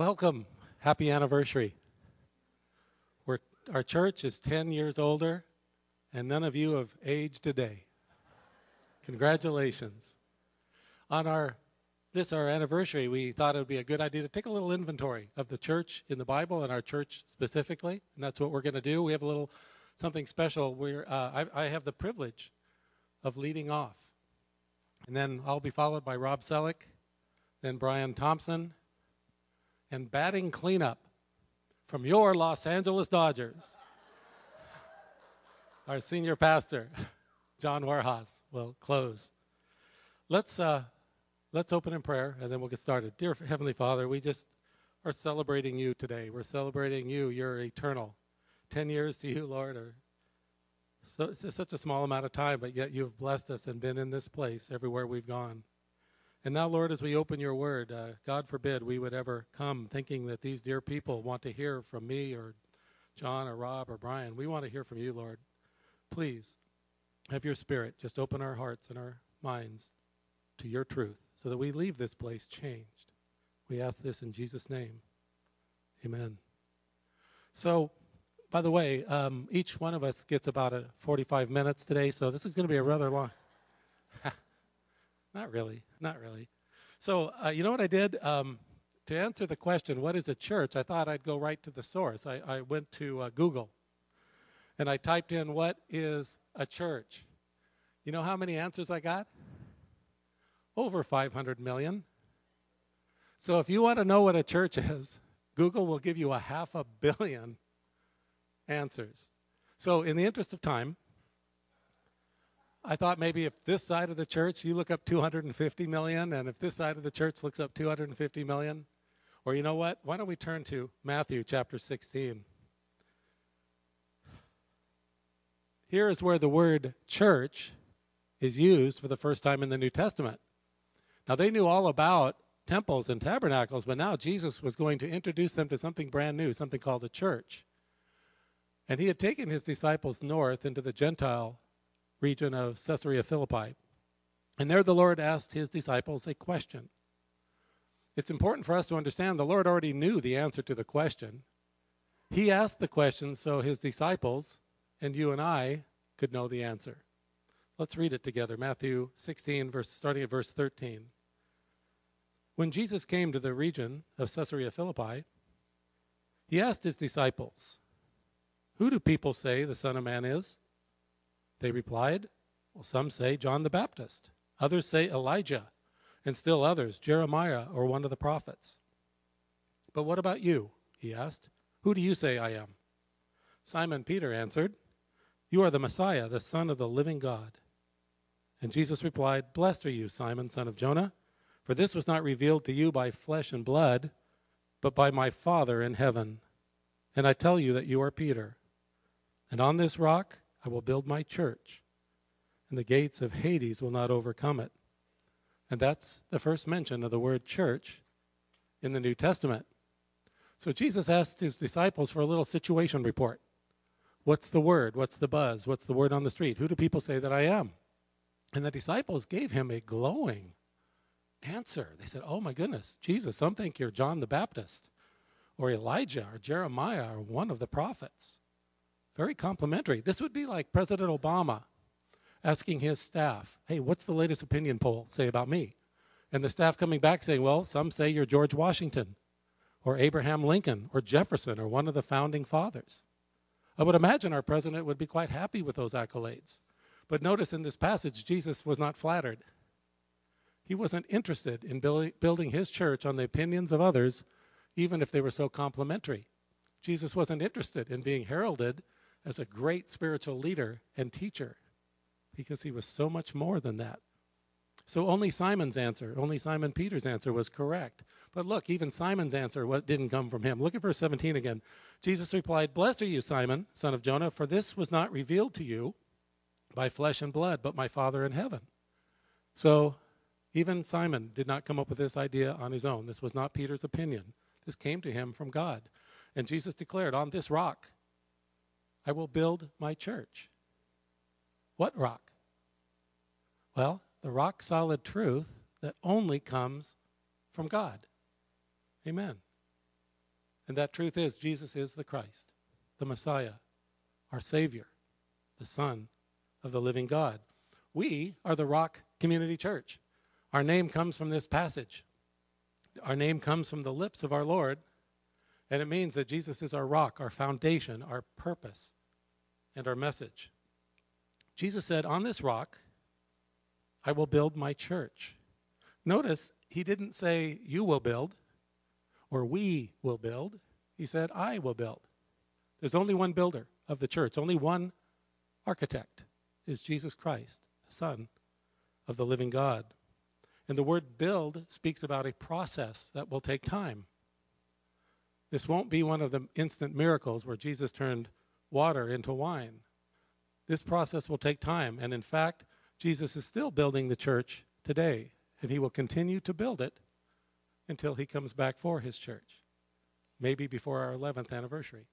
Welcome. Happy anniversary. We're, our church is 10 years older, and none of you have aged a day. Congratulations. On our this our anniversary, we thought it would be a good idea to take a little inventory of the church in the Bible and our church specifically, and that's what we're going to do. We have a little something special. We're uh, I, I have the privilege of leading off, and then I'll be followed by Rob Selleck, then Brian Thompson, and batting cleanup from your Los Angeles Dodgers. Our senior pastor, John Warhas, will close. Let's, uh, let's open in prayer and then we'll get started. Dear Heavenly Father, we just are celebrating you today. We're celebrating you. You're eternal. Ten years to you, Lord, are so, it's such a small amount of time, but yet you've blessed us and been in this place everywhere we've gone. And now, Lord, as we open your word, uh, God forbid we would ever come thinking that these dear people want to hear from me or John or Rob or Brian. We want to hear from you, Lord. Please have your spirit just open our hearts and our minds to your truth so that we leave this place changed. We ask this in Jesus' name. Amen. So, by the way, um, each one of us gets about a 45 minutes today, so this is going to be a rather long. Not really. Not really. So, uh, you know what I did? Um, to answer the question, what is a church, I thought I'd go right to the source. I, I went to uh, Google and I typed in, what is a church? You know how many answers I got? Over 500 million. So, if you want to know what a church is, Google will give you a half a billion answers. So, in the interest of time, I thought maybe if this side of the church, you look up 250 million, and if this side of the church looks up 250 million, or you know what? Why don't we turn to Matthew chapter 16? Here is where the word church is used for the first time in the New Testament. Now, they knew all about temples and tabernacles, but now Jesus was going to introduce them to something brand new, something called a church. And he had taken his disciples north into the Gentile region of Caesarea Philippi. And there the Lord asked his disciples a question. It's important for us to understand the Lord already knew the answer to the question. He asked the question so his disciples and you and I could know the answer. Let's read it together. Matthew 16, verse, starting at verse 13. When Jesus came to the region of Caesarea Philippi, he asked his disciples, Who do people say the Son of Man is? They replied, Well, some say John the Baptist, others say Elijah, and still others, Jeremiah or one of the prophets. But what about you? He asked. Who do you say I am? Simon Peter answered, You are the Messiah, the Son of the living God. And Jesus replied, Blessed are you, Simon, son of Jonah, for this was not revealed to you by flesh and blood, but by my Father in heaven. And I tell you that you are Peter. And on this rock I will build my church, and the gates of Hades will not overcome it. And that's the first mention of the word church in the New Testament. So Jesus asked his disciples for a little situation report. What's the word? What's the buzz? What's the word on the street? Who do people say that I am? And the disciples gave him a glowing answer. They said, Oh my goodness, Jesus, some think you're John the Baptist, or Elijah, or Jeremiah, or one of the prophets. Very complimentary. This would be like President Obama asking his staff, hey, what's the latest opinion poll say about me? And the staff coming back saying, well, some say you're George Washington, or Abraham Lincoln, or Jefferson, or one of the founding fathers. I would imagine our president would be quite happy with those accolades. But notice in this passage, Jesus was not flattered. He wasn't interested in building his church on the opinions of others, even if they were so complimentary. Jesus wasn't interested in being heralded as a great spiritual leader and teacher because he was so much more than that. So only Simon's answer, only Simon Peter's answer was correct. But look, even Simon's answer didn't come from him. Look at verse 17 again. Jesus replied, Blessed are you, Simon, son of Jonah, for this was not revealed to you by flesh and blood, but my Father in heaven. So even Simon did not come up with this idea on his own. This was not Peter's opinion. This came to him from God. And Jesus declared, On this rock I will build my church. What rock? Well, the rock solid truth that only comes from God. Amen. And that truth is Jesus is the Christ, the Messiah, our Savior, the Son of the living God. We are the Rock Community Church. Our name comes from this passage. Our name comes from the lips of our Lord, and it means that Jesus is our rock, our foundation, our purpose, and our message. Jesus said, On this rock, I will build my church. Notice he didn't say, You will build or we will build. He said, I will build. There's only one builder of the church, only one architect is Jesus Christ, the Son of the living God. And the word build speaks about a process that will take time. This won't be one of the instant miracles where Jesus turned water into wine. This process will take time. And in fact, Jesus is still building the church today, and he will continue to build it until he comes back for his church, maybe before our 11th anniversary.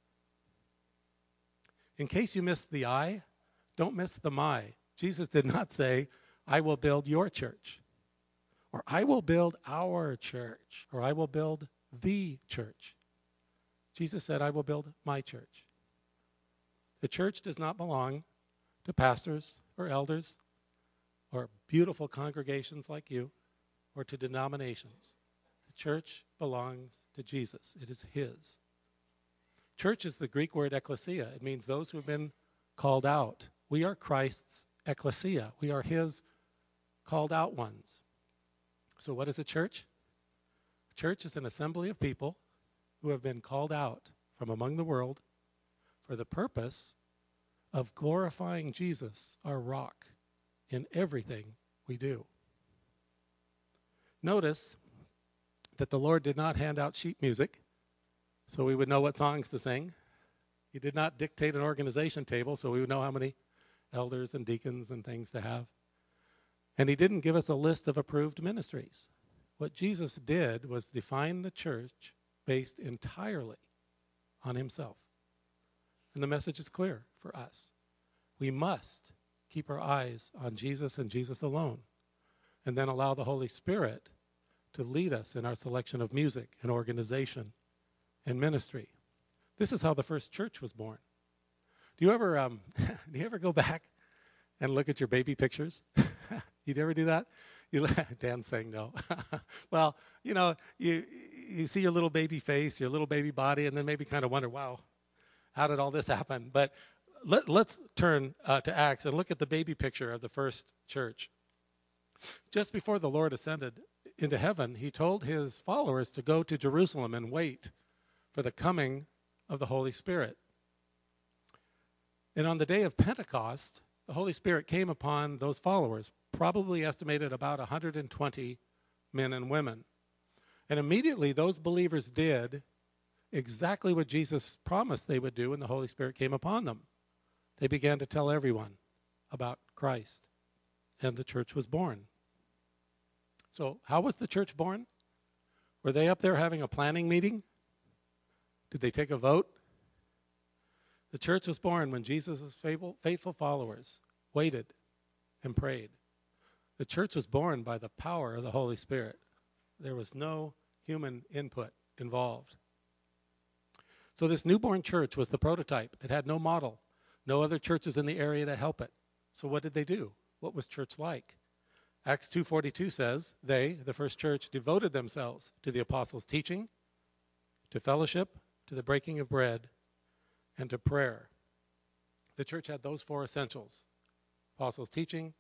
In case you missed the I, don't miss the my. Jesus did not say, I will build your church, or I will build our church, or I will build the church. Jesus said, I will build my church. The church does not belong to pastors or elders or beautiful congregations like you or to denominations The church belongs to Jesus, it is His. Church is the Greek word ecclesia, it means those who have been called out. We are Christ's ecclesia, we are His called out ones. So, what is a church? A church is an assembly of people who have been called out from among the world for the purpose of glorifying Jesus, our rock, in everything we do. Notice that the Lord did not hand out sheet music so we would know what songs to sing. He did not dictate an organization table so we would know how many elders and deacons and things to have. And he didn't give us a list of approved ministries. What Jesus did was define the church based entirely on himself. And the message is clear for us. We must keep our eyes on Jesus and Jesus alone, and then allow the Holy Spirit to lead us in our selection of music and organization and ministry. This is how the first church was born. Do you ever um, do you ever go back and look at your baby pictures? You'd ever do that? You, Dan's saying no. well, you know, you you see your little baby face, your little baby body, and then maybe kind of wonder, wow, how did all this happen? But let, us turn uh, to Acts and look at the baby picture of the first church. Just before the Lord ascended into heaven, he told his followers to go to Jerusalem and wait for the coming of the Holy Spirit. And on the day of Pentecost, the Holy Spirit came upon those followers, probably estimated about 120 men and women. And immediately those believers did exactly what Jesus promised they would do when the Holy Spirit came upon them. They began to tell everyone about Christ, and the church was born. So, how was the church born? Were they up there having a planning meeting? Did they take a vote? The church was born when Jesus' faithful followers waited and prayed. The church was born by the power of the Holy Spirit. There was no human input involved. So, this newborn church was the prototype. It had no model, no other churches in the area to help it. So, what did they do? What was church like? Acts 2:42 says, "They, the first church, devoted themselves to the apostles' teaching, to fellowship, to the breaking of bread, and to prayer." The church had those four essentials: apostles' teaching,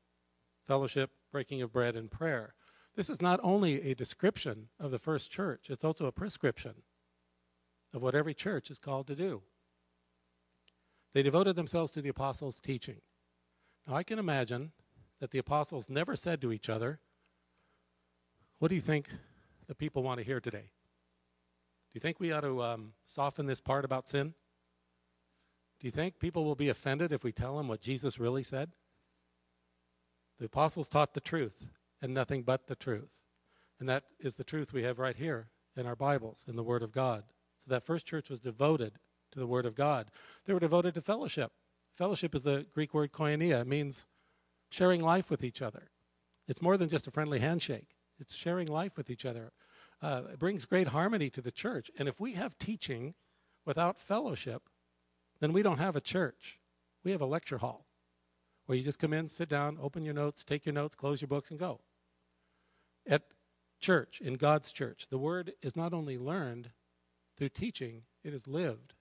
fellowship, breaking of bread, and prayer. This is not only a description of the first church, it's also a prescription of what every church is called to do. They devoted themselves to the apostles' teaching. Now, I can imagine that the apostles never said to each other, What do you think the people want to hear today? Do you think we ought to um, soften this part about sin? Do you think people will be offended if we tell them what Jesus really said? The apostles taught the truth and nothing but the truth. And that is the truth we have right here in our Bibles, in the Word of God. So that first church was devoted to the Word of God. They were devoted to fellowship. Fellowship is the Greek word koinonia. It means sharing life with each other. It's more than just a friendly handshake, it's sharing life with each other. uh, it brings great harmony to the church. And if we have teaching without fellowship, then we don't have a church. We have a lecture hall where you just come in, sit down, open your notes, take your notes, close your books, and go. At church, in God's church, the word is not only learned through teaching, it is lived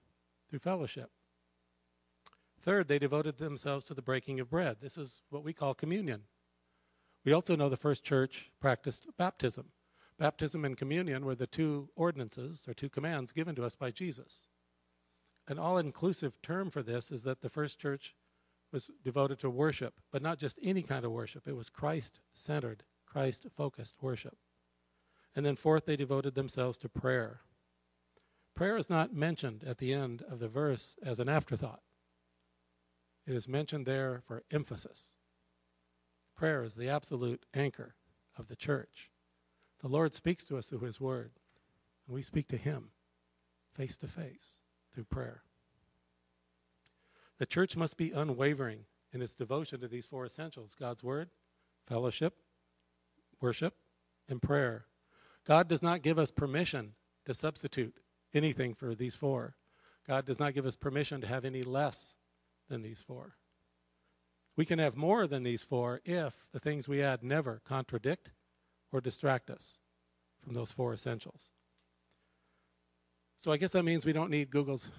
through fellowship. Third, they devoted themselves to the breaking of bread. This is what we call communion. We also know the first church practiced baptism. Baptism and communion were the two ordinances or two commands given to us by Jesus. An all inclusive term for this is that the first church was devoted to worship, but not just any kind of worship. It was Christ centered, Christ focused worship. And then, fourth, they devoted themselves to prayer. Prayer is not mentioned at the end of the verse as an afterthought, it is mentioned there for emphasis. Prayer is the absolute anchor of the church. The Lord speaks to us through His Word, and we speak to Him face to face through prayer. The church must be unwavering in its devotion to these four essentials God's Word, fellowship, worship, and prayer. God does not give us permission to substitute anything for these four. God does not give us permission to have any less than these four. We can have more than these four if the things we add never contradict or distract us from those four essentials. So I guess that means we don't need Google's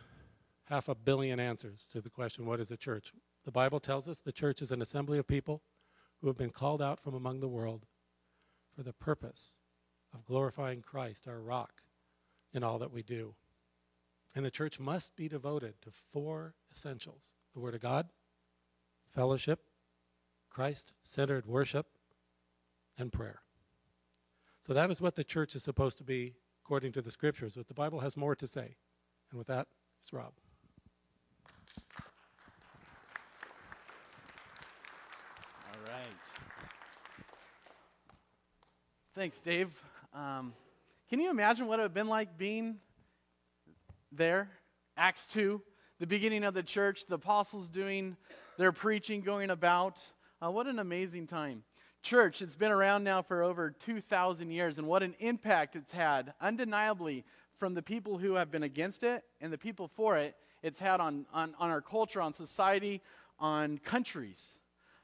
half a billion answers to the question, what is a church? The Bible tells us the church is an assembly of people who have been called out from among the world for the purpose of glorifying Christ, our rock, in all that we do. And the church must be devoted to four essentials the Word of God, fellowship, Christ centered worship, and prayer. So that is what the church is supposed to be according to the scriptures, but the Bible has more to say. And with that, it's Rob. All right. Thanks, Dave. Um, can you imagine what it would have been like being there? Acts 2, the beginning of the church, the apostles doing their preaching, going about. Uh, what an amazing time. Church, it's been around now for over 2,000 years, and what an impact it's had, undeniably, from the people who have been against it and the people for it, it's had on, on, on our culture, on society, on countries.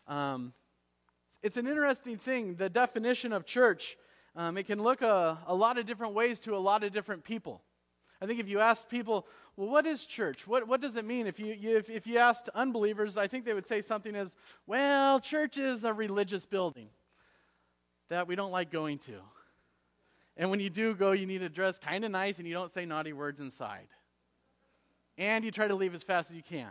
Um, it's an interesting thing. The definition of church um, it can look a, a lot of different ways to a lot of different people. I think if you ask people, well, what is church? What, what does it mean? If you, if, if you asked unbelievers, I think they would say something as, well, church is a religious building that we don't like going to. And when you do go, you need to dress kind of nice and you don't say naughty words inside. And you try to leave as fast as you can.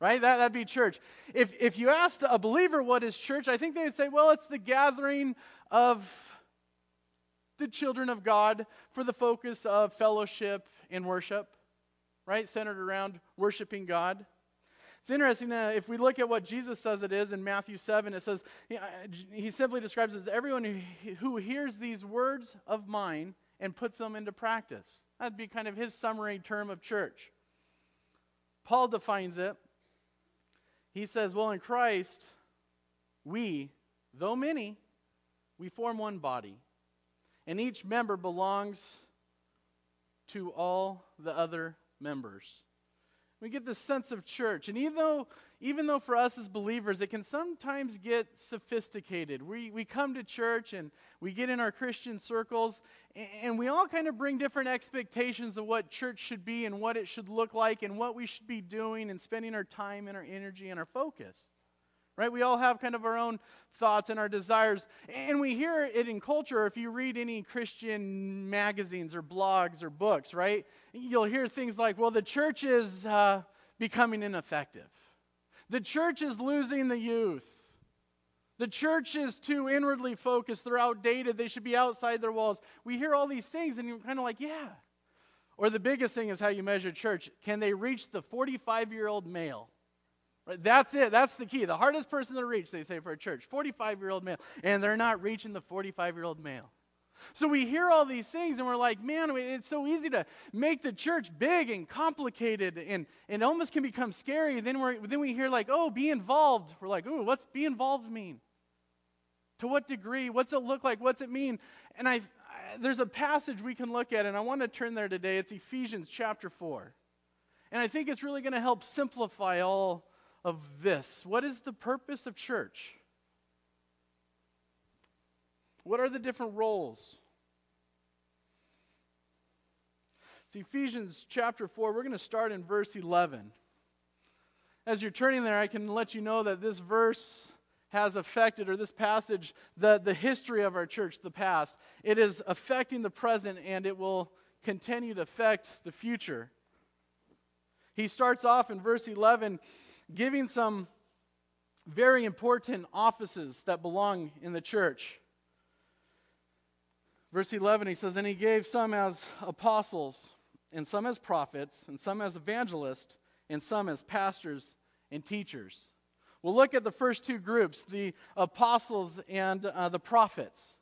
Right? That, that'd be church. If, if you asked a believer what is church, I think they would say, well, it's the gathering of the children of God for the focus of fellowship and worship, right? Centered around worshiping God. It's interesting that if we look at what Jesus says it is in Matthew 7, it says, he, uh, he simply describes it as everyone who hears these words of mine and puts them into practice. That'd be kind of his summary term of church. Paul defines it. He says, Well, in Christ, we, though many, we form one body and each member belongs to all the other members. We get this sense of church. And even though, even though for us as believers, it can sometimes get sophisticated. We, we come to church and we get in our Christian circles, and we all kind of bring different expectations of what church should be and what it should look like and what we should be doing and spending our time and our energy and our focus right? We all have kind of our own thoughts and our desires. And we hear it in culture if you read any Christian magazines or blogs or books, right? You'll hear things like, well, the church is uh, becoming ineffective, the church is losing the youth. The church is too inwardly focused. They're outdated. They should be outside their walls. We hear all these things, and you're kind of like, yeah. Or the biggest thing is how you measure church. Can they reach the 45 year old male? Right? That's it. That's the key. The hardest person to reach, they say, for a church 45 year old male. And they're not reaching the 45 year old male. So we hear all these things and we're like, man, it's so easy to make the church big and complicated and, and almost can become scary. Then, we then we hear, like, oh, be involved. We're like, ooh, what's be involved mean? To what degree? What's it look like? What's it mean? And I, there's a passage we can look at, and I want to turn there today. It's Ephesians chapter 4. And I think it's really going to help simplify all of this. What is the purpose of church? What are the different roles? It's Ephesians chapter 4. We're going to start in verse 11. As you're turning there, I can let you know that this verse has affected, or this passage, the, the history of our church, the past. It is affecting the present, and it will continue to affect the future. He starts off in verse 11 giving some very important offices that belong in the church. Verse 11, he says, And he gave some as apostles, and some as prophets, and some as evangelists, and some as pastors and teachers. We'll look at the first two groups the apostles and uh, the prophets.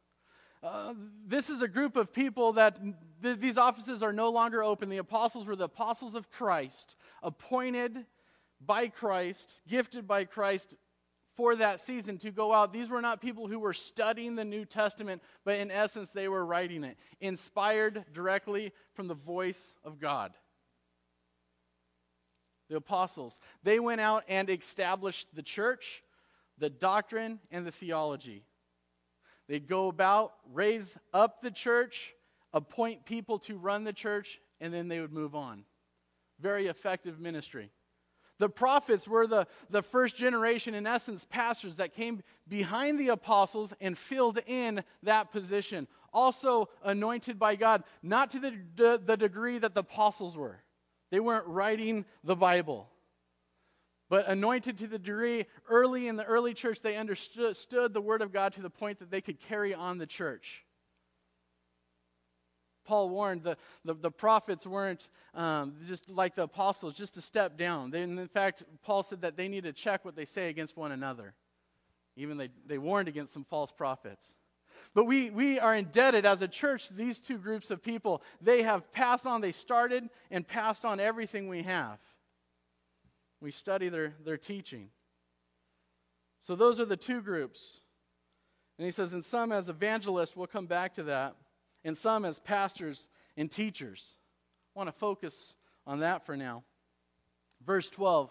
Uh, this is a group of people that th- these offices are no longer open. The apostles were the apostles of Christ, appointed by Christ, gifted by Christ for that season to go out. These were not people who were studying the New Testament, but in essence, they were writing it, inspired directly from the voice of God. The apostles, they went out and established the church, the doctrine, and the theology. They'd go about, raise up the church, appoint people to run the church, and then they would move on. Very effective ministry. The prophets were the, the first generation, in essence, pastors that came behind the apostles and filled in that position. Also anointed by God, not to the, the, the degree that the apostles were. They weren't writing the Bible. But anointed to the degree early in the early church, they understood the Word of God to the point that they could carry on the church. Paul warned, the, the, the prophets weren't um, just like the apostles, just a step down. They, in fact, Paul said that they need to check what they say against one another. Even they, they warned against some false prophets. But we, we are indebted as a church, these two groups of people. They have passed on, they started and passed on everything we have. We study their, their teaching. So those are the two groups. And he says, and some as evangelists, we'll come back to that and some as pastors and teachers. I want to focus on that for now. Verse 12.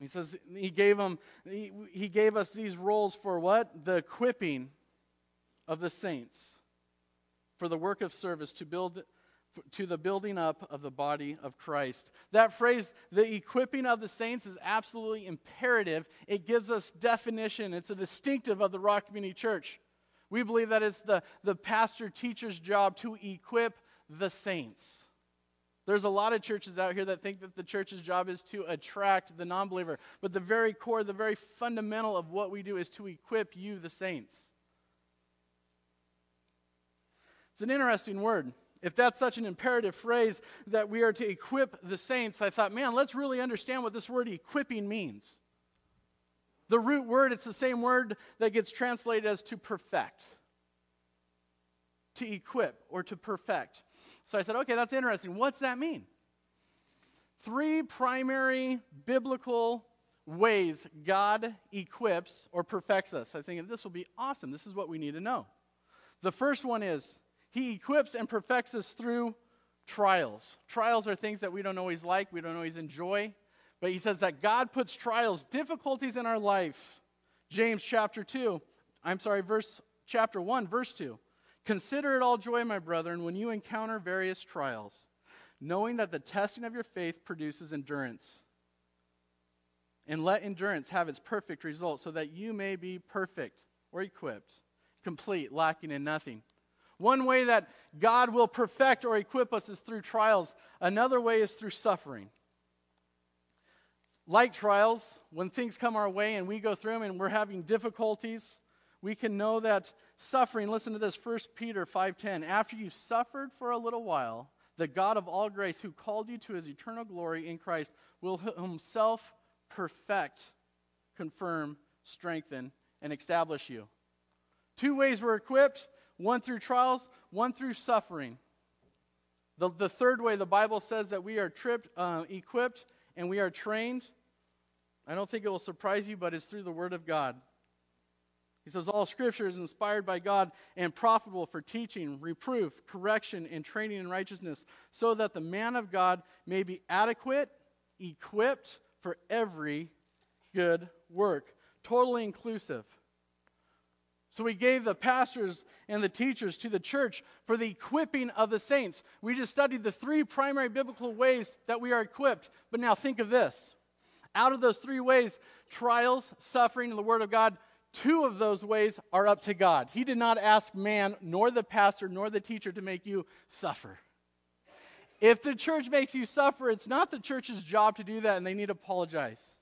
He says he gave them he, he gave us these roles for what? The equipping of the saints for the work of service to build to the building up of the body of Christ. That phrase, the equipping of the saints, is absolutely imperative. It gives us definition. It's a distinctive of the Rock Community Church. We believe that it's the, the pastor teacher's job to equip the saints. There's a lot of churches out here that think that the church's job is to attract the non believer. But the very core, the very fundamental of what we do is to equip you, the saints. It's an interesting word. If that's such an imperative phrase that we are to equip the saints, I thought, man, let's really understand what this word equipping means. The root word, it's the same word that gets translated as to perfect, to equip, or to perfect. So I said, okay, that's interesting. What's that mean? Three primary biblical ways God equips or perfects us. I think this will be awesome. This is what we need to know. The first one is He equips and perfects us through trials. Trials are things that we don't always like, we don't always enjoy. But he says that God puts trials, difficulties in our life. James chapter 2, I'm sorry, verse chapter 1, verse 2. Consider it all joy, my brethren, when you encounter various trials, knowing that the testing of your faith produces endurance. And let endurance have its perfect result, so that you may be perfect or equipped, complete, lacking in nothing. One way that God will perfect or equip us is through trials, another way is through suffering like trials, when things come our way and we go through them and we're having difficulties, we can know that suffering, listen to this, 1 Peter 5:10, after you've suffered for a little while, the God of all grace who called you to his eternal glory in Christ will himself perfect, confirm, strengthen, and establish you. Two ways we're equipped, one through trials, one through suffering. The, the third way, the Bible says that we are tripped, uh, equipped and we are trained, I don't think it will surprise you, but it's through the Word of God. He says, All scripture is inspired by God and profitable for teaching, reproof, correction, and training in righteousness, so that the man of God may be adequate, equipped for every good work. Totally inclusive. So we gave the pastors and the teachers to the church for the equipping of the saints. We just studied the three primary biblical ways that we are equipped. But now think of this. Out of those three ways, trials, suffering, and the Word of God, two of those ways are up to God. He did not ask man, nor the pastor, nor the teacher to make you suffer. If the church makes you suffer, it's not the church's job to do that, and they need to apologize.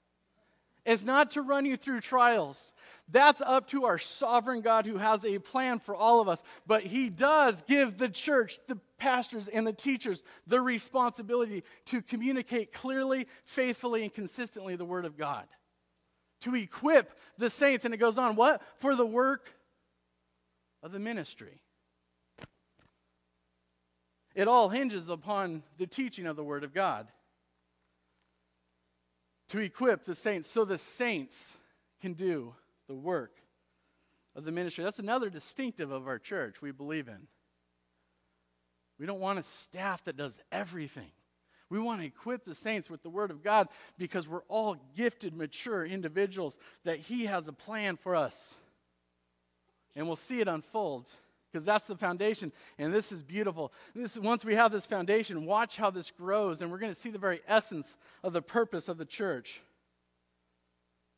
It's not to run you through trials. That's up to our sovereign God who has a plan for all of us. But He does give the church, the pastors, and the teachers the responsibility to communicate clearly, faithfully, and consistently the Word of God. To equip the saints. And it goes on, what? For the work of the ministry. It all hinges upon the teaching of the Word of God to equip the saints so the saints can do the work of the ministry. That's another distinctive of our church we believe in. We don't want a staff that does everything. We want to equip the saints with the Word of God because we're all gifted, mature individuals that He has a plan for us. And we'll see it unfold because that's the foundation. And this is beautiful. This, once we have this foundation, watch how this grows, and we're going to see the very essence of the purpose of the church.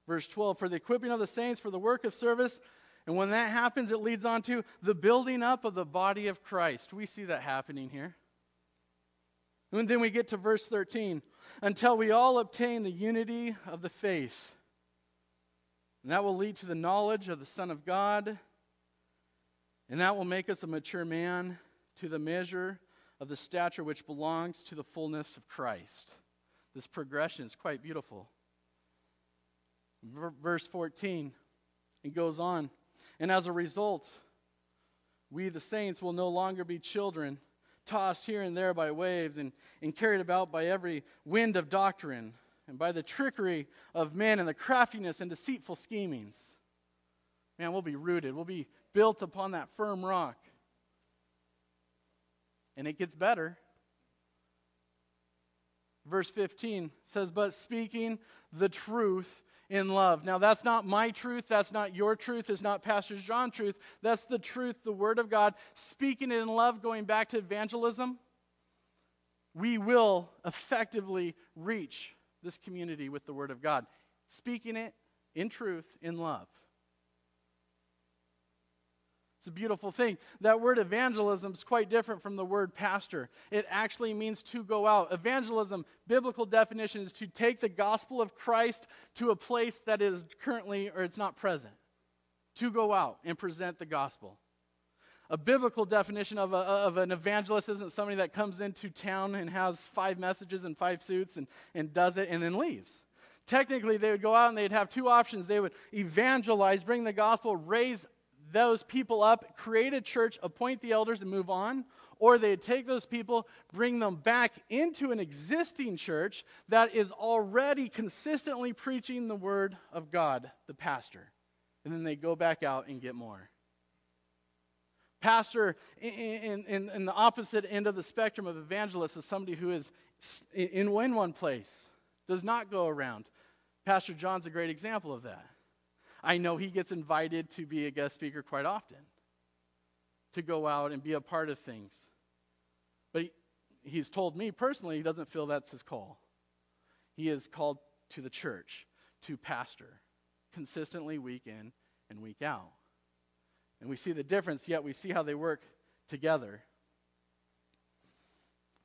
Verse 12 For the equipping of the saints for the work of service. And when that happens, it leads on to the building up of the body of Christ. We see that happening here. And then we get to verse 13 until we all obtain the unity of the faith. And that will lead to the knowledge of the Son of God and that will make us a mature man to the measure of the stature which belongs to the fullness of Christ. This progression is quite beautiful. Verse 14, it goes on. And as a result, we, the saints, will no longer be children, tossed here and there by waves and, and carried about by every wind of doctrine and by the trickery of men and the craftiness and deceitful schemings. Man, we'll be rooted. We'll be built upon that firm rock. And it gets better. Verse 15 says, But speaking the truth in love. Now, that's not my truth. That's not your truth. It's not Pastor John's truth. That's the truth, the Word of God. Speaking it in love, going back to evangelism, we will effectively reach this community with the Word of God. Speaking it in truth, in love. It's a beautiful thing. That word evangelism is quite different from the word pastor. It actually means to go out. Evangelism, biblical definition, is to take the gospel of Christ to a place that is currently or it's not present. To go out and present the gospel. A biblical definition of, a, of an evangelist isn't somebody that comes into town and has five messages and five suits and, and does it and then leaves technically they would go out and they'd have two options they would evangelize bring the gospel raise those people up, create a church, appoint the elders, and move on. Or they'd take those people, bring them back into an existing church that is already consistently preaching the word of God, the pastor. And then they go back out and get more. Pastor, in, in, in the opposite end of the spectrum of evangelist, is somebody who is in one place, does not go around. Pastor John's a great example of that. I know he gets invited to be a guest speaker quite often, to go out and be a part of things. But he, he's told me personally he doesn't feel that's his call. He is called to the church, to pastor, consistently week in and week out. And we see the difference, yet we see how they work together.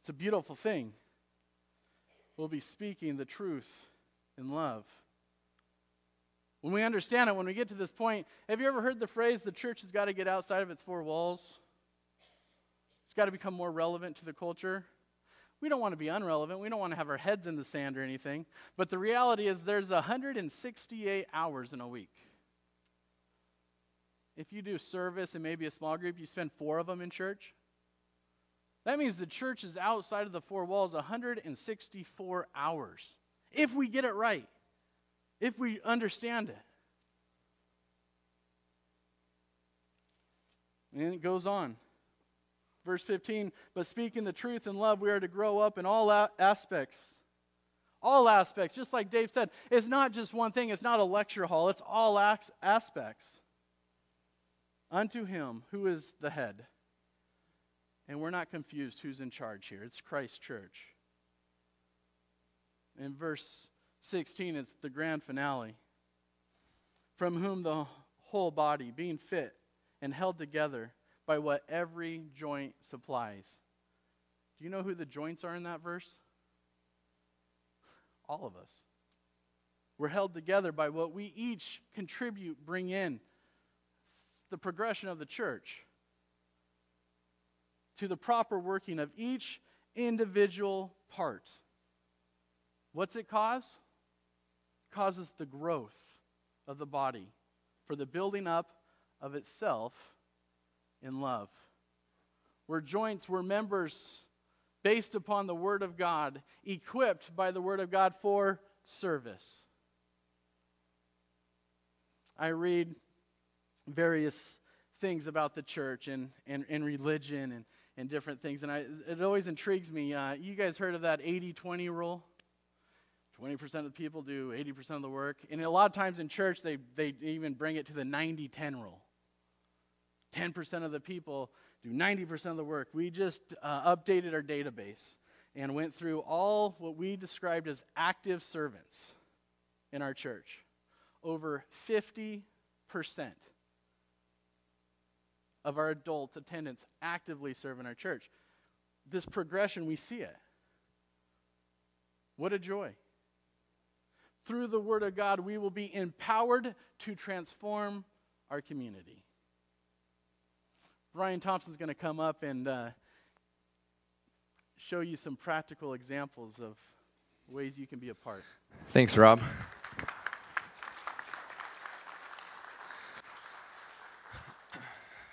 It's a beautiful thing. We'll be speaking the truth in love. When we understand it, when we get to this point, have you ever heard the phrase, the church has got to get outside of its four walls? It's got to become more relevant to the culture. We don't want to be unrelevant. We don't want to have our heads in the sand or anything. But the reality is, there's 168 hours in a week. If you do service and maybe a small group, you spend four of them in church. That means the church is outside of the four walls 164 hours, if we get it right if we understand it. And it goes on. Verse 15, but speaking the truth in love, we are to grow up in all aspects. All aspects, just like Dave said, it's not just one thing, it's not a lecture hall, it's all aspects. Unto him who is the head. And we're not confused who's in charge here. It's Christ Church. In verse 16, it's the grand finale. From whom the whole body, being fit and held together by what every joint supplies. Do you know who the joints are in that verse? All of us. We're held together by what we each contribute, bring in. The progression of the church to the proper working of each individual part. What's it cause? Causes the growth of the body for the building up of itself in love. We're joints, we're members based upon the Word of God, equipped by the Word of God for service. I read various things about the church and, and, and religion and, and different things, and I, it always intrigues me. Uh, you guys heard of that 80 20 rule? 20% of the people do 80% of the work. And a lot of times in church, they, they even bring it to the 90 10 rule. 10% of the people do 90% of the work. We just uh, updated our database and went through all what we described as active servants in our church. Over 50% of our adult attendants actively serve in our church. This progression, we see it. What a joy. Through the Word of God, we will be empowered to transform our community. Brian Thompson's going to come up and uh, show you some practical examples of ways you can be a part. Thanks, Rob.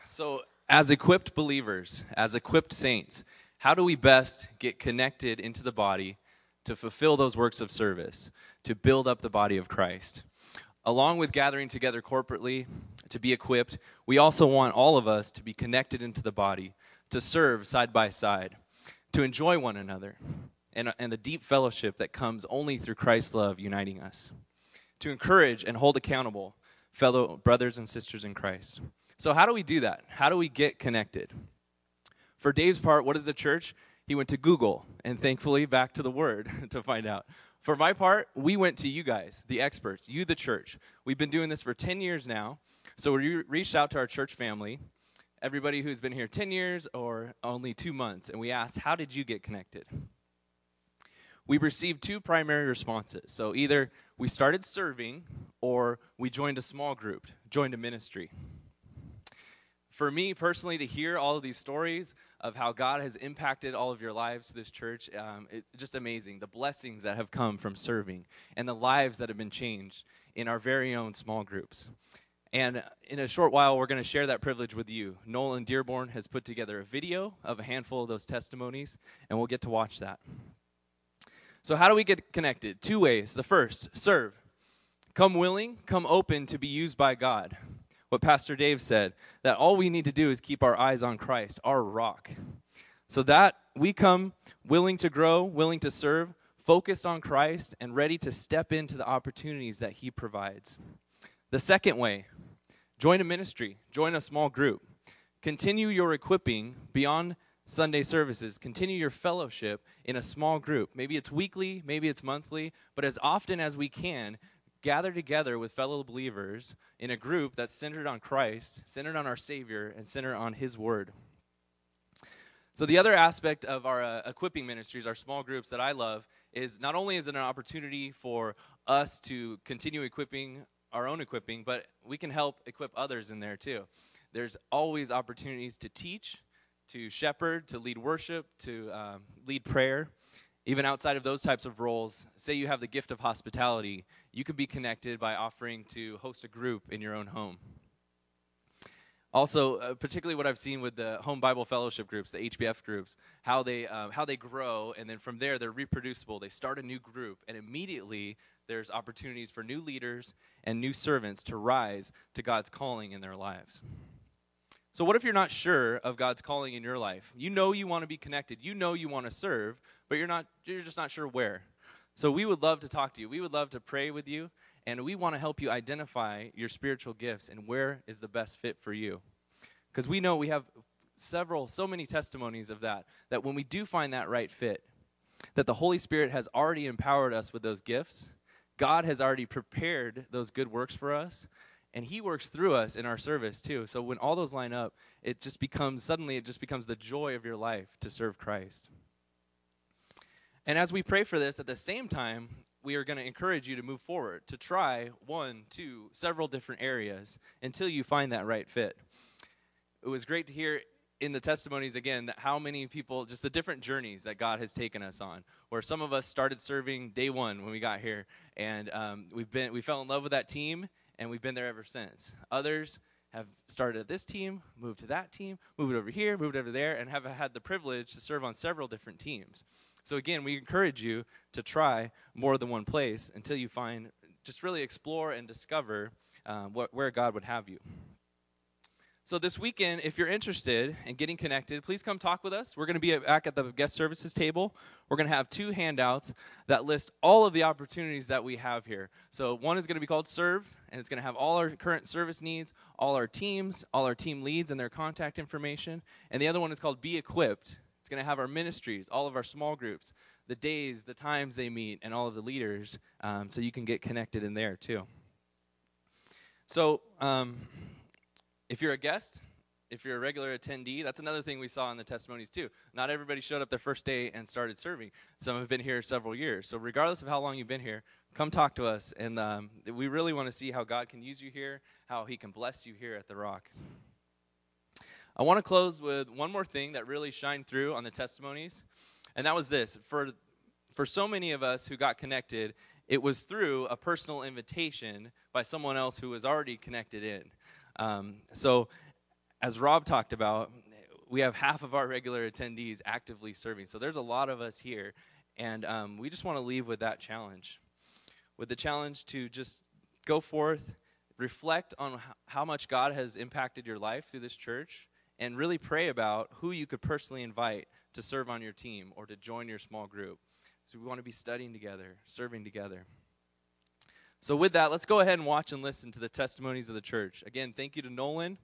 So, as equipped believers, as equipped saints, how do we best get connected into the body to fulfill those works of service, to build up the body of Christ? along with gathering together corporately to be equipped, we also want all of us to be connected into the body, to serve side by side, to enjoy one another, and, and the deep fellowship that comes only through Christ's love uniting us, to encourage and hold accountable fellow brothers and sisters in Christ. So, how do we do that? How do we get connected? For Dave's part, what is the church? He went to Google and thankfully back to the Word to find out. For my part, we went to you guys, the experts, you, the church. We've been doing this for 10 years now. So we reached out to our church family, everybody who's been here 10 years or only two months, and we asked, How did you get connected? We received two primary responses. So either we started serving or we joined a small group, joined a ministry for me personally to hear all of these stories of how God has impacted all of your lives, to this church, um, it's just amazing. The blessings that have come from serving and the lives that have been changed in our very own small groups. And in a short while, we're going to share that privilege with you. Nolan Dearborn has put together a video of a handful of those testimonies, and we'll get to watch that. So, how do we get connected? Two ways. The first, serve. Come willing, come open to be used by God what Pastor Dave said that all we need to do is keep our eyes on Christ, our rock. So that we come willing to grow, willing to serve, focused on Christ, and ready to step into the opportunities that He provides. The second way join a ministry, join a small group. Continue your equipping beyond Sunday services. Continue your fellowship in a small group. Maybe it's weekly, maybe it's monthly, but as often as we can, gather together with fellow believers in a group that's centered on Christ, centered on our Savior, and centered on His Word. So, the other aspect of our uh, equipping ministries, our small groups that I love, is not only is it an opportunity for us to continue equipping our own equipping, but we can help equip others in there too. There's always opportunities to teach, to shepherd, to lead worship, to um, lead prayer even outside of those types of roles, say you have the gift of hospitality, you could be connected by offering to host a group in your own home. Also, uh, particularly what I've seen with the home Bible fellowship groups, the HBF groups, how they uh, how they grow, and then from there they're reproducible. They start a new group, and immediately there's opportunities for new leaders and new servants to rise to God's calling in their lives. So, what if you're not sure of God's calling in your life? You know you want to be connected, you know you want to serve, but you're, not, you're just not sure where. So, we would love to talk to you. We would love to pray with you, and we want to help you identify your spiritual gifts and where is the best fit for you. Because we know we have several, so many testimonies of that, that when we do find that right fit, that the Holy Spirit has already empowered us with those gifts. God has already prepared those good works for us, and He works through us in our service too. So when all those line up, it just becomes, suddenly, it just becomes the joy of your life to serve Christ. And as we pray for this, at the same time, we are going to encourage you to move forward, to try one, two, several different areas until you find that right fit. It was great to hear in the testimonies again that how many people just the different journeys that god has taken us on where some of us started serving day one when we got here and um, we've been we fell in love with that team and we've been there ever since others have started at this team moved to that team moved over here moved over there and have had the privilege to serve on several different teams so again we encourage you to try more than one place until you find just really explore and discover um, what, where god would have you so this weekend, if you're interested in getting connected, please come talk with us. We're going to be back at the guest services table. We're going to have two handouts that list all of the opportunities that we have here. So one is going to be called Serve, and it's going to have all our current service needs, all our teams, all our team leads and their contact information. And the other one is called Be Equipped. It's going to have our ministries, all of our small groups, the days, the times they meet, and all of the leaders, um, so you can get connected in there too. So, um, if you're a guest, if you're a regular attendee, that's another thing we saw in the testimonies too. Not everybody showed up their first day and started serving. Some have been here several years. So, regardless of how long you've been here, come talk to us. And um, we really want to see how God can use you here, how He can bless you here at The Rock. I want to close with one more thing that really shined through on the testimonies, and that was this. For, for so many of us who got connected, it was through a personal invitation by someone else who was already connected in. Um, so, as Rob talked about, we have half of our regular attendees actively serving. So, there's a lot of us here, and um, we just want to leave with that challenge with the challenge to just go forth, reflect on how much God has impacted your life through this church, and really pray about who you could personally invite to serve on your team or to join your small group. So, we want to be studying together, serving together. So, with that, let's go ahead and watch and listen to the testimonies of the church. Again, thank you to Nolan,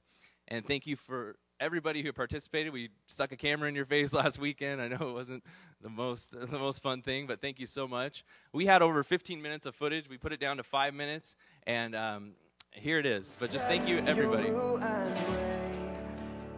and thank you for everybody who participated. We stuck a camera in your face last weekend. I know it wasn't the most the most fun thing, but thank you so much. We had over 15 minutes of footage. We put it down to five minutes, and um, here it is. But just thank you, everybody.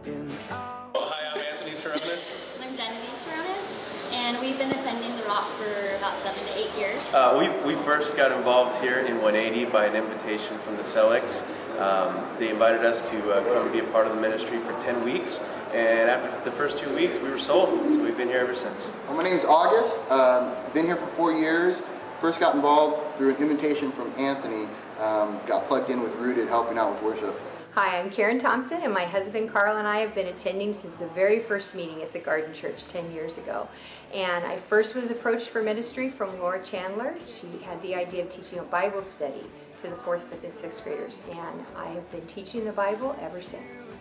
Well, hi, I'm Anthony Taronis. And I'm Genevieve Taronis, and we've been attending The Rock for about seven to eight years. Uh, we, we first got involved here in 180 by an invitation from the Sellects. Um, they invited us to uh, come be a part of the ministry for 10 weeks, and after the first two weeks, we were sold. So we've been here ever since. Well, my name is August. Um, been here for four years. First got involved through an invitation from Anthony. Um, got plugged in with Rooted, helping out with worship. Hi, I'm Karen Thompson, and my husband Carl and I have been attending since the very first meeting at the Garden Church 10 years ago. And I first was approached for ministry from Laura Chandler. She had the idea of teaching a Bible study to the fourth, fifth, and sixth graders, and I have been teaching the Bible ever since.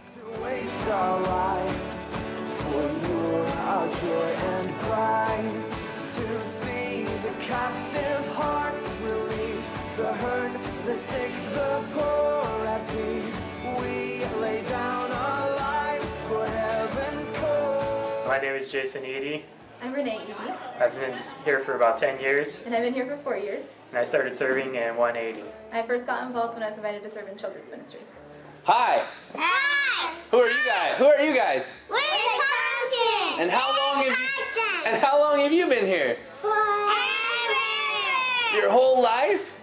My name is Jason Eady. I'm Renee Edie, I've been here for about 10 years, and I've been here for four years. and I started serving in 180. I first got involved when I was invited to serve in children's ministry. Hi. Hi! Who are you guys? Who are you guys? We're Thompson! And how long have you? And how long have you been here? Forever! Your whole life?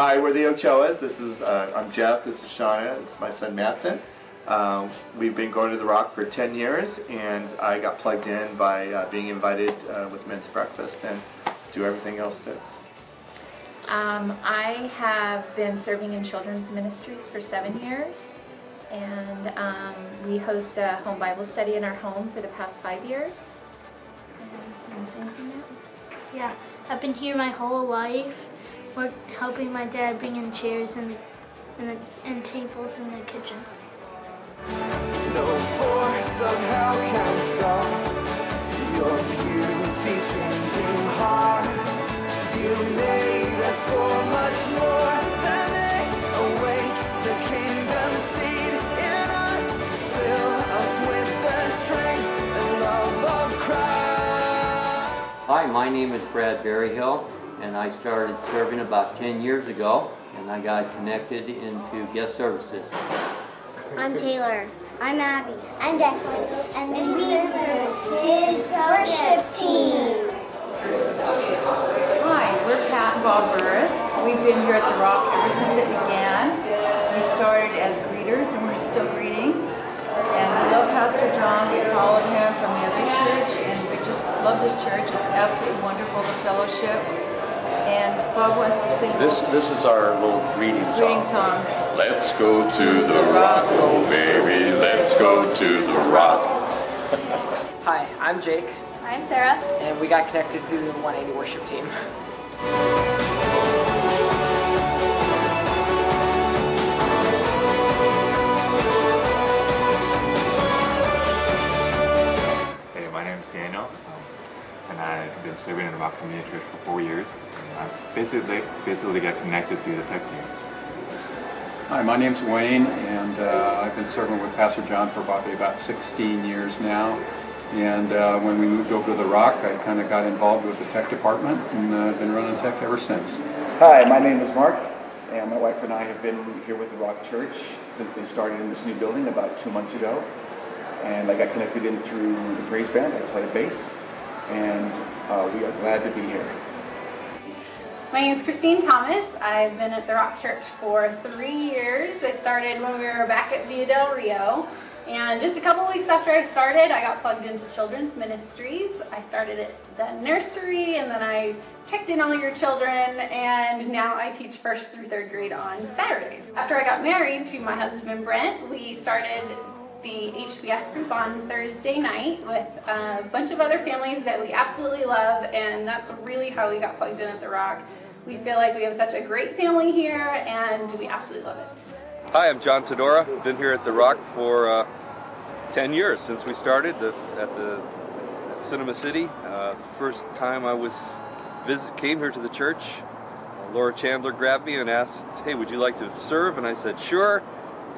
Yeah! Yeah! Hi, we're the Ochoas. This is uh, I'm Jeff. This is Shauna. It's my son Matson. Um, we've been going to the Rock for 10 years, and I got plugged in by uh, being invited uh, with men's breakfast and do everything else since. Um, I have been serving in children's ministries for seven years, and um, we host a home Bible study in our home for the past five years. And anything else? Yeah, I've been here my whole life, work, helping my dad bring in chairs in and, the, and tables in the kitchen. No force of hell can stop your beauty changing hearts. You made us for much more than this. Awake the kingdom seed in us. Fill us with the strength and love of Christ. Hi, my name is Brad Berryhill, and I started serving about 10 years ago, and I got connected into guest services. I'm Taylor. I'm Abby. I'm Dexter. And, we serve Kids Worship Team. Hi, we're Pat and Bob Burris. We've been here at the Rock ever since it began. We started as greeters and we're still greeting. And we love Pastor John. We followed him from the other church and we just love this church. It's absolutely wonderful, the fellowship. And Bob wants to sing This this is our little greeting song. greeting song. Let's go to the rock, oh baby, let's go to the rock. Hi, I'm Jake, I'm Sarah. and we got connected through the 180 worship team. I've been serving in the Rock Community Church for four years. And I basically basically got connected through the tech team. Hi, my name's Wayne, and uh, I've been serving with Pastor John for probably about 16 years now. And uh, when we moved over to the Rock, I kind of got involved with the tech department, and I've uh, been running tech ever since. Hi, my name is Mark, and my wife and I have been here with the Rock Church since they started in this new building about two months ago. And I got connected in through the praise band. I play bass, and uh, we are glad to be here. My name is Christine Thomas. I've been at the Rock Church for three years. I started when we were back at Villa Del Rio. And just a couple weeks after I started, I got plugged into children's ministries. I started at the nursery and then I checked in on your children and now I teach first through third grade on Saturdays. After I got married to my husband Brent, we started the HBF group on Thursday night with a bunch of other families that we absolutely love and that's really how we got plugged in at the Rock. We feel like we have such a great family here and we absolutely love it. Hi, I'm John Tedora. Been here at the Rock for uh, 10 years since we started the, at the at Cinema City. Uh, first time I was visit came here to the church, Laura Chandler grabbed me and asked, "Hey, would you like to serve?" And I said, "Sure."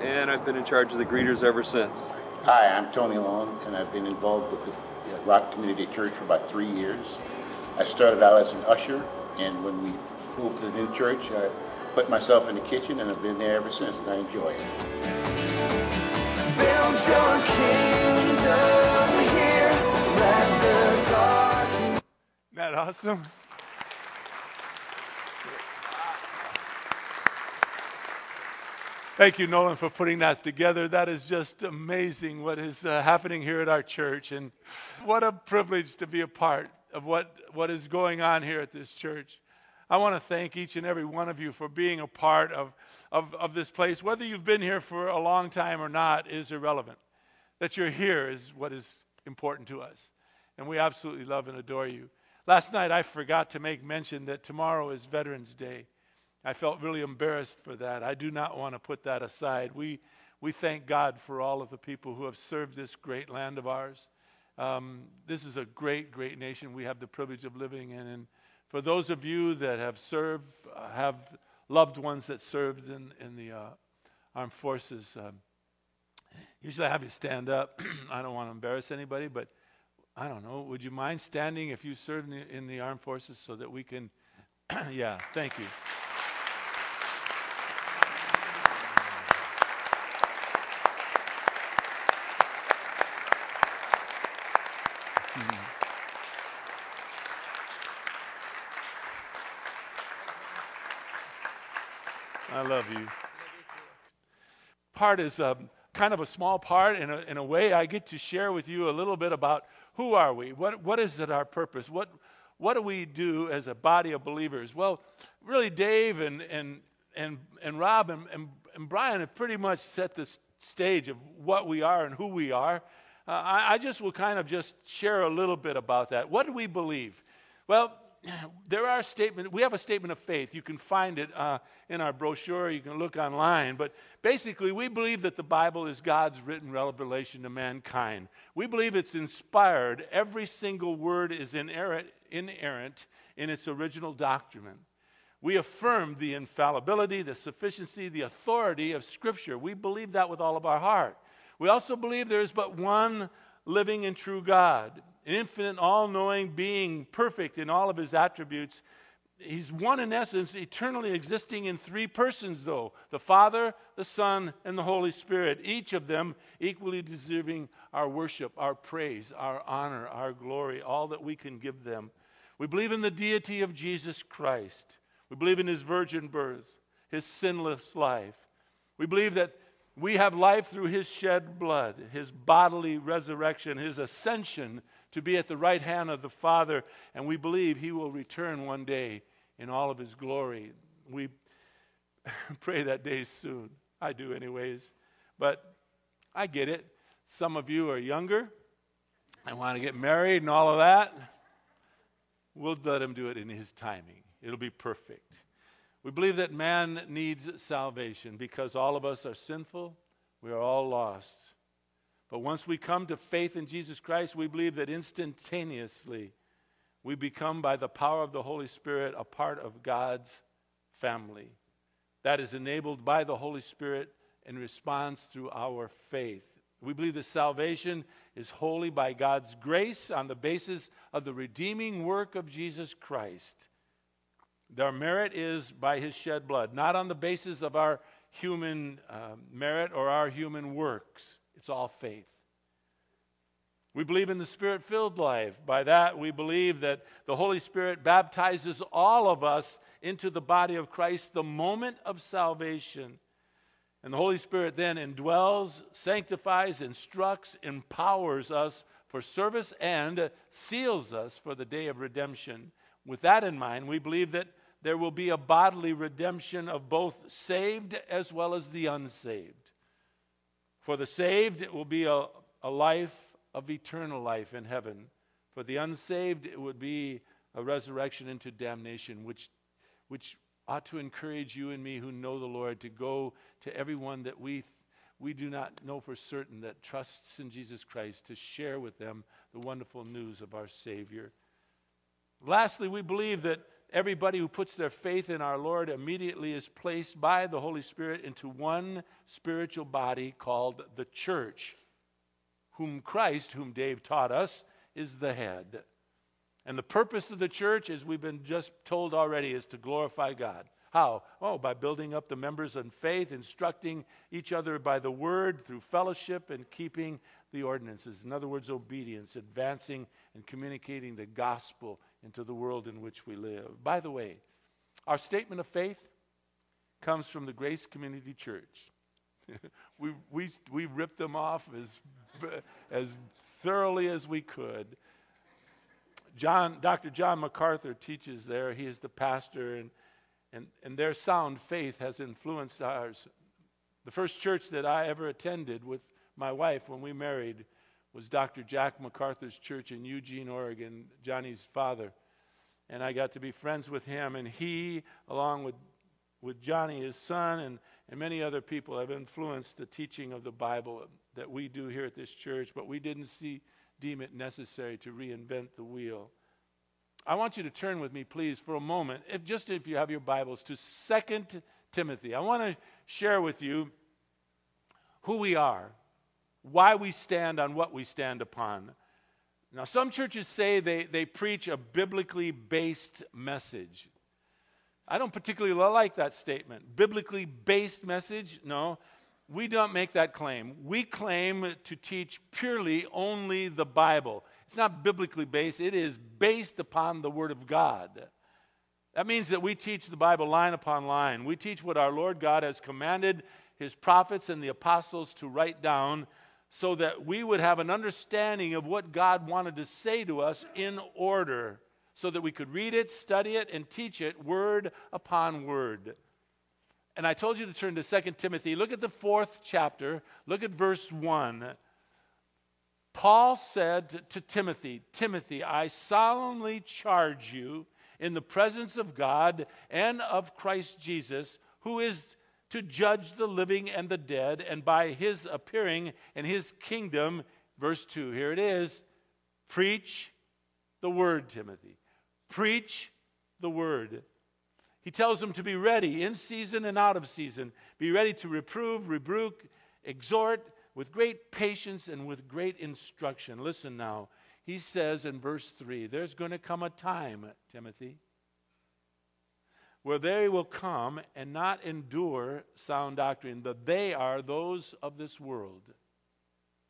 And I've been in charge of the greeters ever since. Hi, I'm Tony Long, and I've been involved with the Rock Community Church for about three years. I started out as an usher, and when we moved to the new church, I put myself in the kitchen, and I've been there ever since, and I enjoy it. Build your kingdom here. Let the dark Isn't that awesome? Thank you, Nolan, for putting that together. That is just amazing what is uh, happening here at our church. And what a privilege to be a part of what, what is going on here at this church. I want to thank each and every one of you for being a part of, of, of this place. Whether you've been here for a long time or not is irrelevant. That you're here is what is important to us. And we absolutely love and adore you. Last night, I forgot to make mention that tomorrow is Veterans Day. I felt really embarrassed for that. I do not want to put that aside. We, we thank God for all of the people who have served this great land of ours. Um, this is a great, great nation we have the privilege of living in. And for those of you that have served, uh, have loved ones that served in, in the uh, armed forces, um, usually I have you stand up. I don't want to embarrass anybody, but I don't know. Would you mind standing if you served in the, in the armed forces so that we can? yeah, thank you. I love you. Part is um, kind of a small part. In a, in a way, I get to share with you a little bit about who are we? What, what is it our purpose? What, what do we do as a body of believers? Well, really, Dave and, and, and, and Rob and, and, and Brian have pretty much set the stage of what we are and who we are. Uh, I, I just will kind of just share a little bit about that. What do we believe? Well, there are statement. We have a statement of faith. You can find it uh, in our brochure. You can look online. But basically, we believe that the Bible is God's written revelation to mankind. We believe it's inspired. Every single word is inerrant, inerrant in its original document. We affirm the infallibility, the sufficiency, the authority of Scripture. We believe that with all of our heart. We also believe there is but one living and true God an infinite, all knowing being, perfect in all of his attributes. He's one in essence, eternally existing in three persons, though the Father, the Son, and the Holy Spirit, each of them equally deserving our worship, our praise, our honor, our glory, all that we can give them. We believe in the deity of Jesus Christ. We believe in his virgin birth, his sinless life. We believe that we have life through his shed blood, his bodily resurrection, his ascension to be at the right hand of the Father, and we believe He will return one day in all of His glory. We pray that day soon. I do, anyways. But I get it. Some of you are younger and want to get married and all of that. We'll let Him do it in His timing, it'll be perfect. We believe that man needs salvation because all of us are sinful, we are all lost. But once we come to faith in Jesus Christ, we believe that instantaneously we become, by the power of the Holy Spirit, a part of God's family. That is enabled by the Holy Spirit in response through our faith. We believe that salvation is wholly by God's grace on the basis of the redeeming work of Jesus Christ. Our merit is by his shed blood, not on the basis of our human uh, merit or our human works. It's all faith. We believe in the spirit filled life. By that, we believe that the Holy Spirit baptizes all of us into the body of Christ the moment of salvation. And the Holy Spirit then indwells, sanctifies, instructs, empowers us for service, and seals us for the day of redemption. With that in mind, we believe that there will be a bodily redemption of both saved as well as the unsaved. For the saved, it will be a, a life of eternal life in heaven. For the unsaved, it would be a resurrection into damnation, which, which ought to encourage you and me who know the Lord to go to everyone that we, we do not know for certain that trusts in Jesus Christ to share with them the wonderful news of our Savior. Lastly, we believe that Everybody who puts their faith in our Lord immediately is placed by the Holy Spirit into one spiritual body called the church, whom Christ, whom Dave taught us, is the head. And the purpose of the church, as we've been just told already, is to glorify God. How? Oh, by building up the members in faith, instructing each other by the word through fellowship and keeping the ordinances. In other words, obedience, advancing and communicating the gospel into the world in which we live. By the way, our statement of faith comes from the Grace Community Church. we, we, we ripped them off as, as thoroughly as we could. John, Dr. John MacArthur teaches there. He is the pastor, and, and, and their sound faith has influenced ours. The first church that I ever attended with my wife when we married was Dr. Jack MacArthur's church in Eugene, Oregon, Johnny's father. And I got to be friends with him, and he, along with, with Johnny, his son, and, and many other people, have influenced the teaching of the Bible that we do here at this church, but we didn't see, deem it necessary to reinvent the wheel. I want you to turn with me, please, for a moment, if, just if you have your Bibles, to Second Timothy. I want to share with you who we are why we stand on what we stand upon. Now, some churches say they, they preach a biblically based message. I don't particularly like that statement. Biblically based message? No, we don't make that claim. We claim to teach purely only the Bible. It's not biblically based, it is based upon the Word of God. That means that we teach the Bible line upon line. We teach what our Lord God has commanded His prophets and the apostles to write down so that we would have an understanding of what God wanted to say to us in order, so that we could read it, study it, and teach it word upon word. And I told you to turn to 2 Timothy. Look at the fourth chapter, look at verse 1. Paul said to Timothy, Timothy, I solemnly charge you in the presence of God and of Christ Jesus, who is to judge the living and the dead, and by his appearing and his kingdom, verse 2, here it is preach the word, Timothy. Preach the word. He tells them to be ready in season and out of season. Be ready to reprove, rebuke, exhort with great patience and with great instruction. Listen now. He says in verse 3 there's going to come a time, Timothy, where they will come and not endure sound doctrine, but they are those of this world.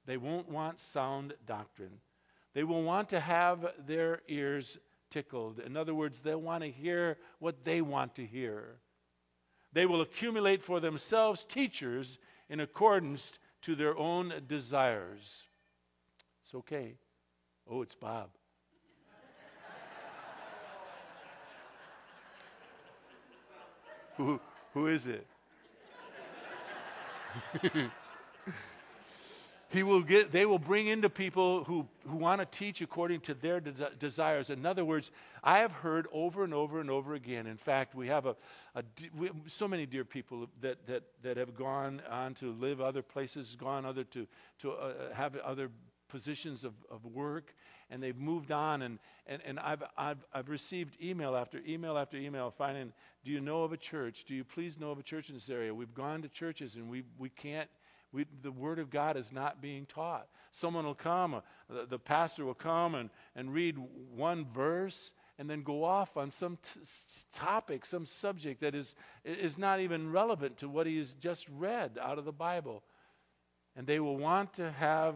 They won't want sound doctrine. They will want to have their ears tickled. In other words, they'll want to hear what they want to hear. They will accumulate for themselves teachers in accordance to their own desires. It's okay. Oh, it's Bob. Who, who is it? he will get they will bring into people who, who want to teach according to their de- desires in other words i have heard over and over and over again in fact we have a, a we, so many dear people that, that, that have gone on to live other places gone other to, to uh, have other positions of, of work and they've moved on and, and, and I've, I've, I've received email after email after email finding do you know of a church do you please know of a church in this area we've gone to churches and we, we can't we, the Word of God is not being taught. Someone will come, uh, the, the, pastor will come and, and read one verse and then go off on some t- topic, some subject that is, is not even relevant to what he has just read out of the Bible. And they will want to have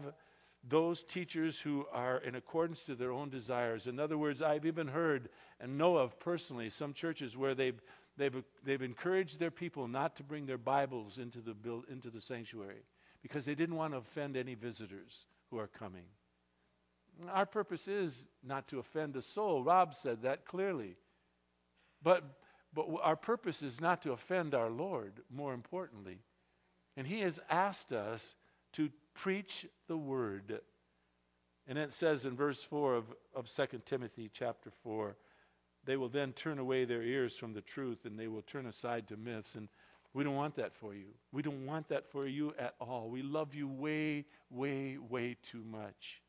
those teachers who are in accordance to their own desires. In other words, I've even heard and know of personally some churches where they've they've, they've encouraged their people not to bring their Bibles into the, build, into the sanctuary because they didn't want to offend any visitors who are coming. Our purpose is not to offend a soul. Rob said that clearly. But, but our purpose is not to offend our Lord, more importantly. And He has asked us to preach the word. And it says in verse 4 of, of 2 Timothy chapter 4 they will then turn away their ears from the truth and they will turn aside to myths. And we don't want that for you. We don't want that for you at all. We love you way, way, way too much.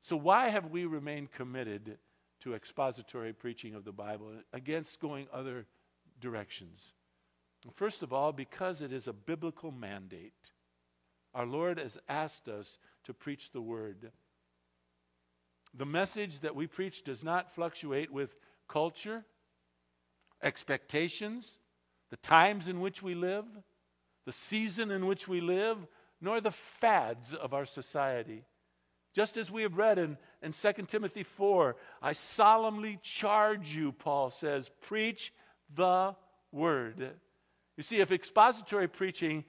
So, why have we remained committed to expository preaching of the Bible against going other directions? First of all, because it is a biblical mandate. Our Lord has asked us to preach the word. The message that we preach does not fluctuate with culture, expectations, the times in which we live, the season in which we live, nor the fads of our society. Just as we have read in, in 2 Timothy 4, I solemnly charge you, Paul says, preach the word. You see, if expository preaching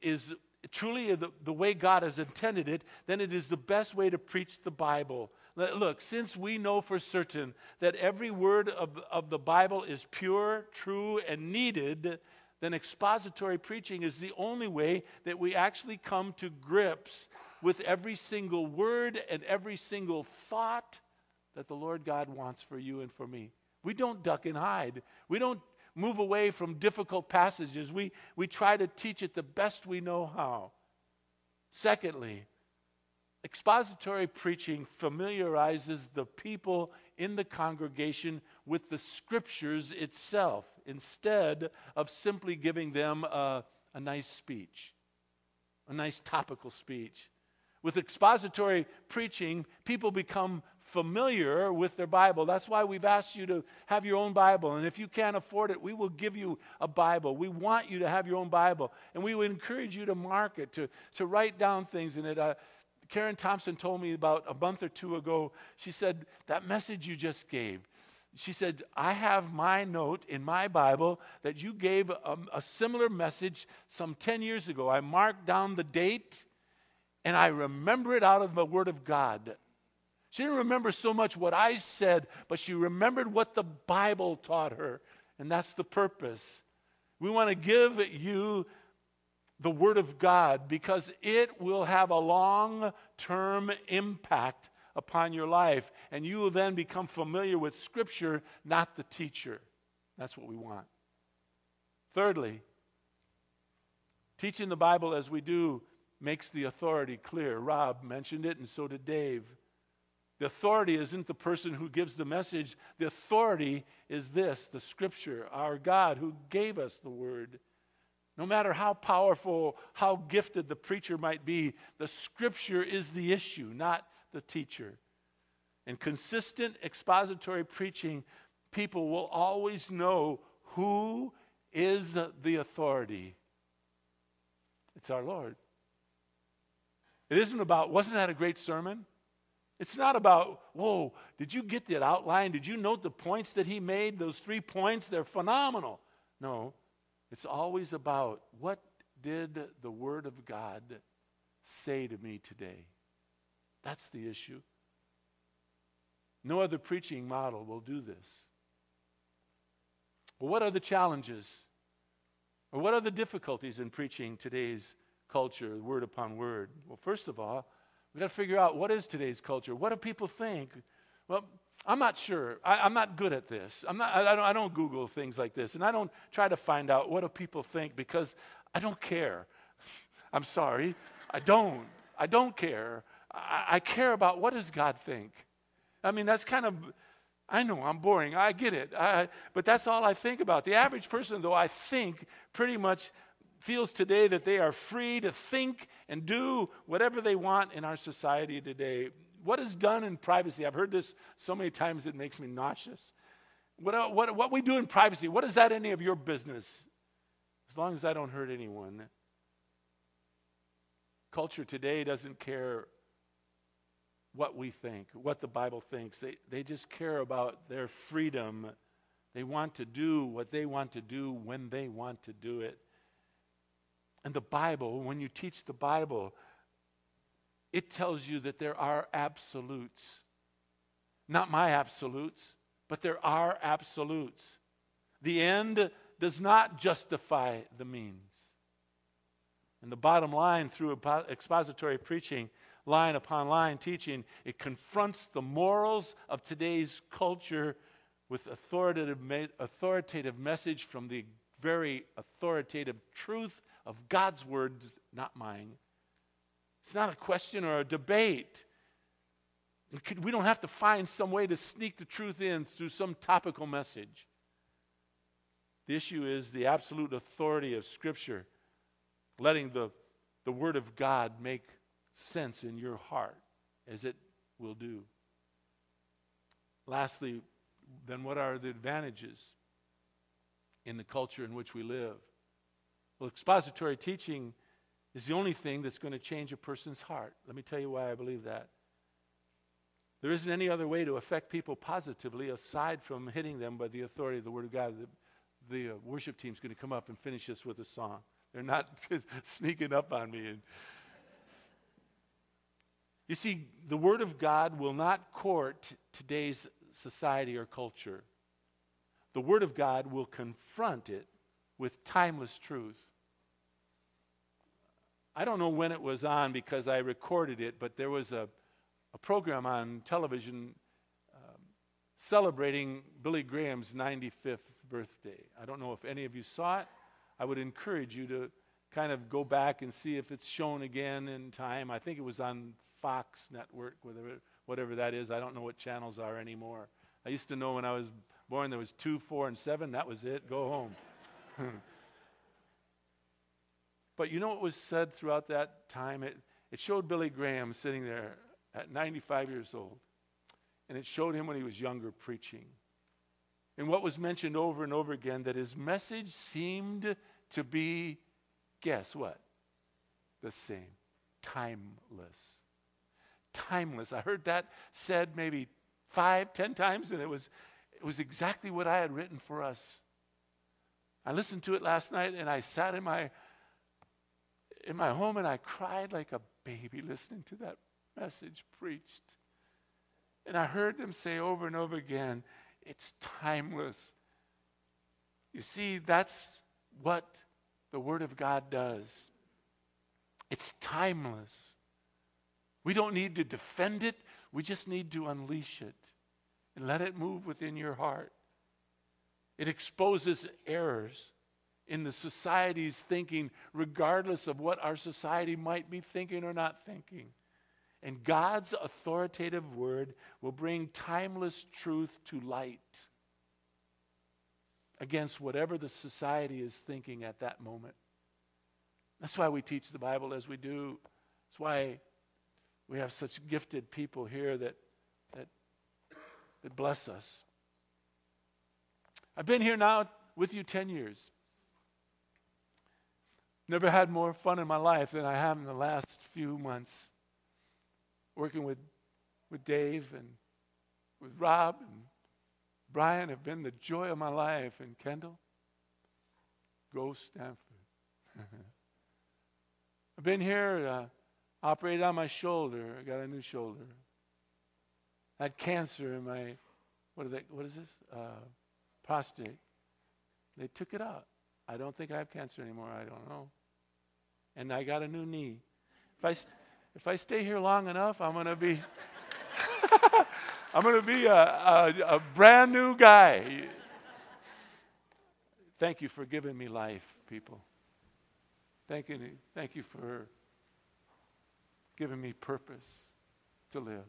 is truly uh, the, the way God has intended it, then it is the best way to preach the Bible. Look, since we know for certain that every word of, of the Bible is pure, true, and needed, then expository preaching is the only way that we actually come to grips with every single word and every single thought that the Lord God wants for you and for me. We don't duck and hide. We don't move away from difficult passages. We, we try to teach it the best we know how. Secondly, Expository preaching familiarizes the people in the congregation with the scriptures itself instead of simply giving them a, a nice speech, a nice topical speech. With expository preaching, people become familiar with their Bible. That's why we've asked you to have your own Bible. And if you can't afford it, we will give you a Bible. We want you to have your own Bible. And we would encourage you to mark it, to, to write down things in it. Uh, Karen Thompson told me about a month or two ago. She said, That message you just gave, she said, I have my note in my Bible that you gave a, a, similar message some 10 years ago. I marked down the date and I remember it out of the Word of God. She didn't remember so much what I said, but she remembered what the Bible taught her. And that's the purpose. We want to give you the Word of God because it will have a long term impact upon your life, and you will then become familiar with Scripture, not the teacher. That's what we want. Thirdly, teaching the Bible as we do makes the authority clear. Rob mentioned it, and so did Dave. The authority isn't the person who gives the message, the authority is this the Scripture, our God who gave us the Word. No matter how powerful, how gifted the preacher might be, the Scripture is the issue, not the teacher. In consistent expository preaching, people will always know who is the authority. It's our Lord. It isn't about, wasn't that a great sermon? It's not about, whoa, did you get that outline? Did you note the points that he made? Those three points, they're phenomenal. No, it's always about what did the Word of God say to me today? That's the issue. No other preaching model will do this. Well, what are the challenges? Or what are the difficulties in preaching today's culture, word upon word? Well, first of all, we've got to figure out what is today's culture. What do people think? Well, I'm not sure. I, am not good at this. I'm not, I, I, don't, I don't Google things like this. And I don't try to find out what do people think because I don't care. I'm sorry. I don't. I don't care. I, I care about what does God think. I mean, that's kind of, I know I'm boring. I get it. I, but that's all I think about. The average person, though, I think pretty much feels today that they are free to think and do whatever they want in our society today what is done in privacy? I've heard this so many times it makes me nauseous. What, uh, what, what we do in privacy, what is that any of your business? As long as I don't hurt anyone. Culture today doesn't care what we think, what the Bible thinks. They, they just care about their freedom. They want to do what they want to do when they want to do it. And the Bible, when you teach the Bible, it tells you that there are absolutes. Not my absolutes, but there are absolutes. The end does not justify the means. And the bottom line, through expository preaching, line upon line teaching, it confronts the morals of today's culture with authoritative, authoritative message from the very authoritative truth of God's words, not mine. It's not a question or a debate. We don't have to find some way to sneak the truth in through some topical message. The issue is the absolute authority of Scripture, letting the, the Word of God make sense in your heart as it will do. Lastly, then, what are the advantages in the culture in which we live? Well, expository teaching is the only thing that's going to change a person's heart. Let me tell you why I believe that. There isn't any other way to affect people positively aside from hitting them by the authority of the Word of God. The, the uh, worship team's going to come up and finish this with a song. They're not sneaking up on me. And you see, the Word of God will not court today's society or culture. The Word of God will confront it with timeless truth. I don't know when it was on because I recorded it, but there was a, a program on television um, celebrating Billy Graham's 95th birthday. I don't know if any of you saw it. I would encourage you to kind of go back and see if it's shown again in time. I think it was on Fox Network, whatever, whatever that is. I don't know what channels are anymore. I used to know when I was born there was two, four, and seven. That was it. Go home. Hmm. But you know what was said throughout that time? It, it showed Billy Graham sitting there at 95 years old. And it showed him when he was younger preaching. And what was mentioned over and over again that his message seemed to be, guess what? The same. Timeless. Timeless. I heard that said maybe five, ten times, and it was, it was exactly what I had written for us. I listened to it last night and I sat in my in my home and I cried like a baby listening to that message preached. And I heard them say over and over again, it's timeless. You see, that's what the Word of God does. It's timeless. We don't need to defend it. We just need to unleash it and let it move within your heart. It exposes errors in the society's thinking, regardless of what our society might be thinking or not thinking. And God's authoritative word will bring timeless truth to light against whatever the society is thinking at that moment. That's why we teach the Bible as we do. That's why we have such gifted people here that, that, that bless us. I've been here now with you 10 years. Never had more fun in my life than I have in the last few months working with, with Dave and with Rob and Brian have been the joy of my life. And Kendall, go Stanford. I've been here, uh, operated on my shoulder. I got a new shoulder. I had cancer in my, what, what is this? Uh, prostate. They took it out. I don't think I have cancer anymore. I don't know. And I got a new knee. If I, if I stay here long enough, I'm going to be. I'm going to be a, a, a, brand new guy. Thank you for giving me life, people. Thank you, thank you for giving me purpose to live.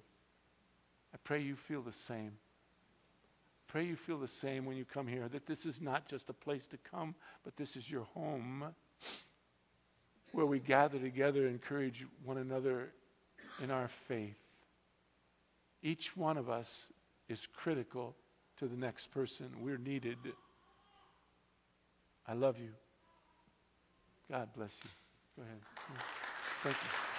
I pray you feel the same. Pray you feel the same when you come here, that this is not just a place to come, but this is your home where we gather together encourage one another in our faith. Each one of us is critical to the next person. We're needed. I love you. God bless you. Go ahead. Thank you.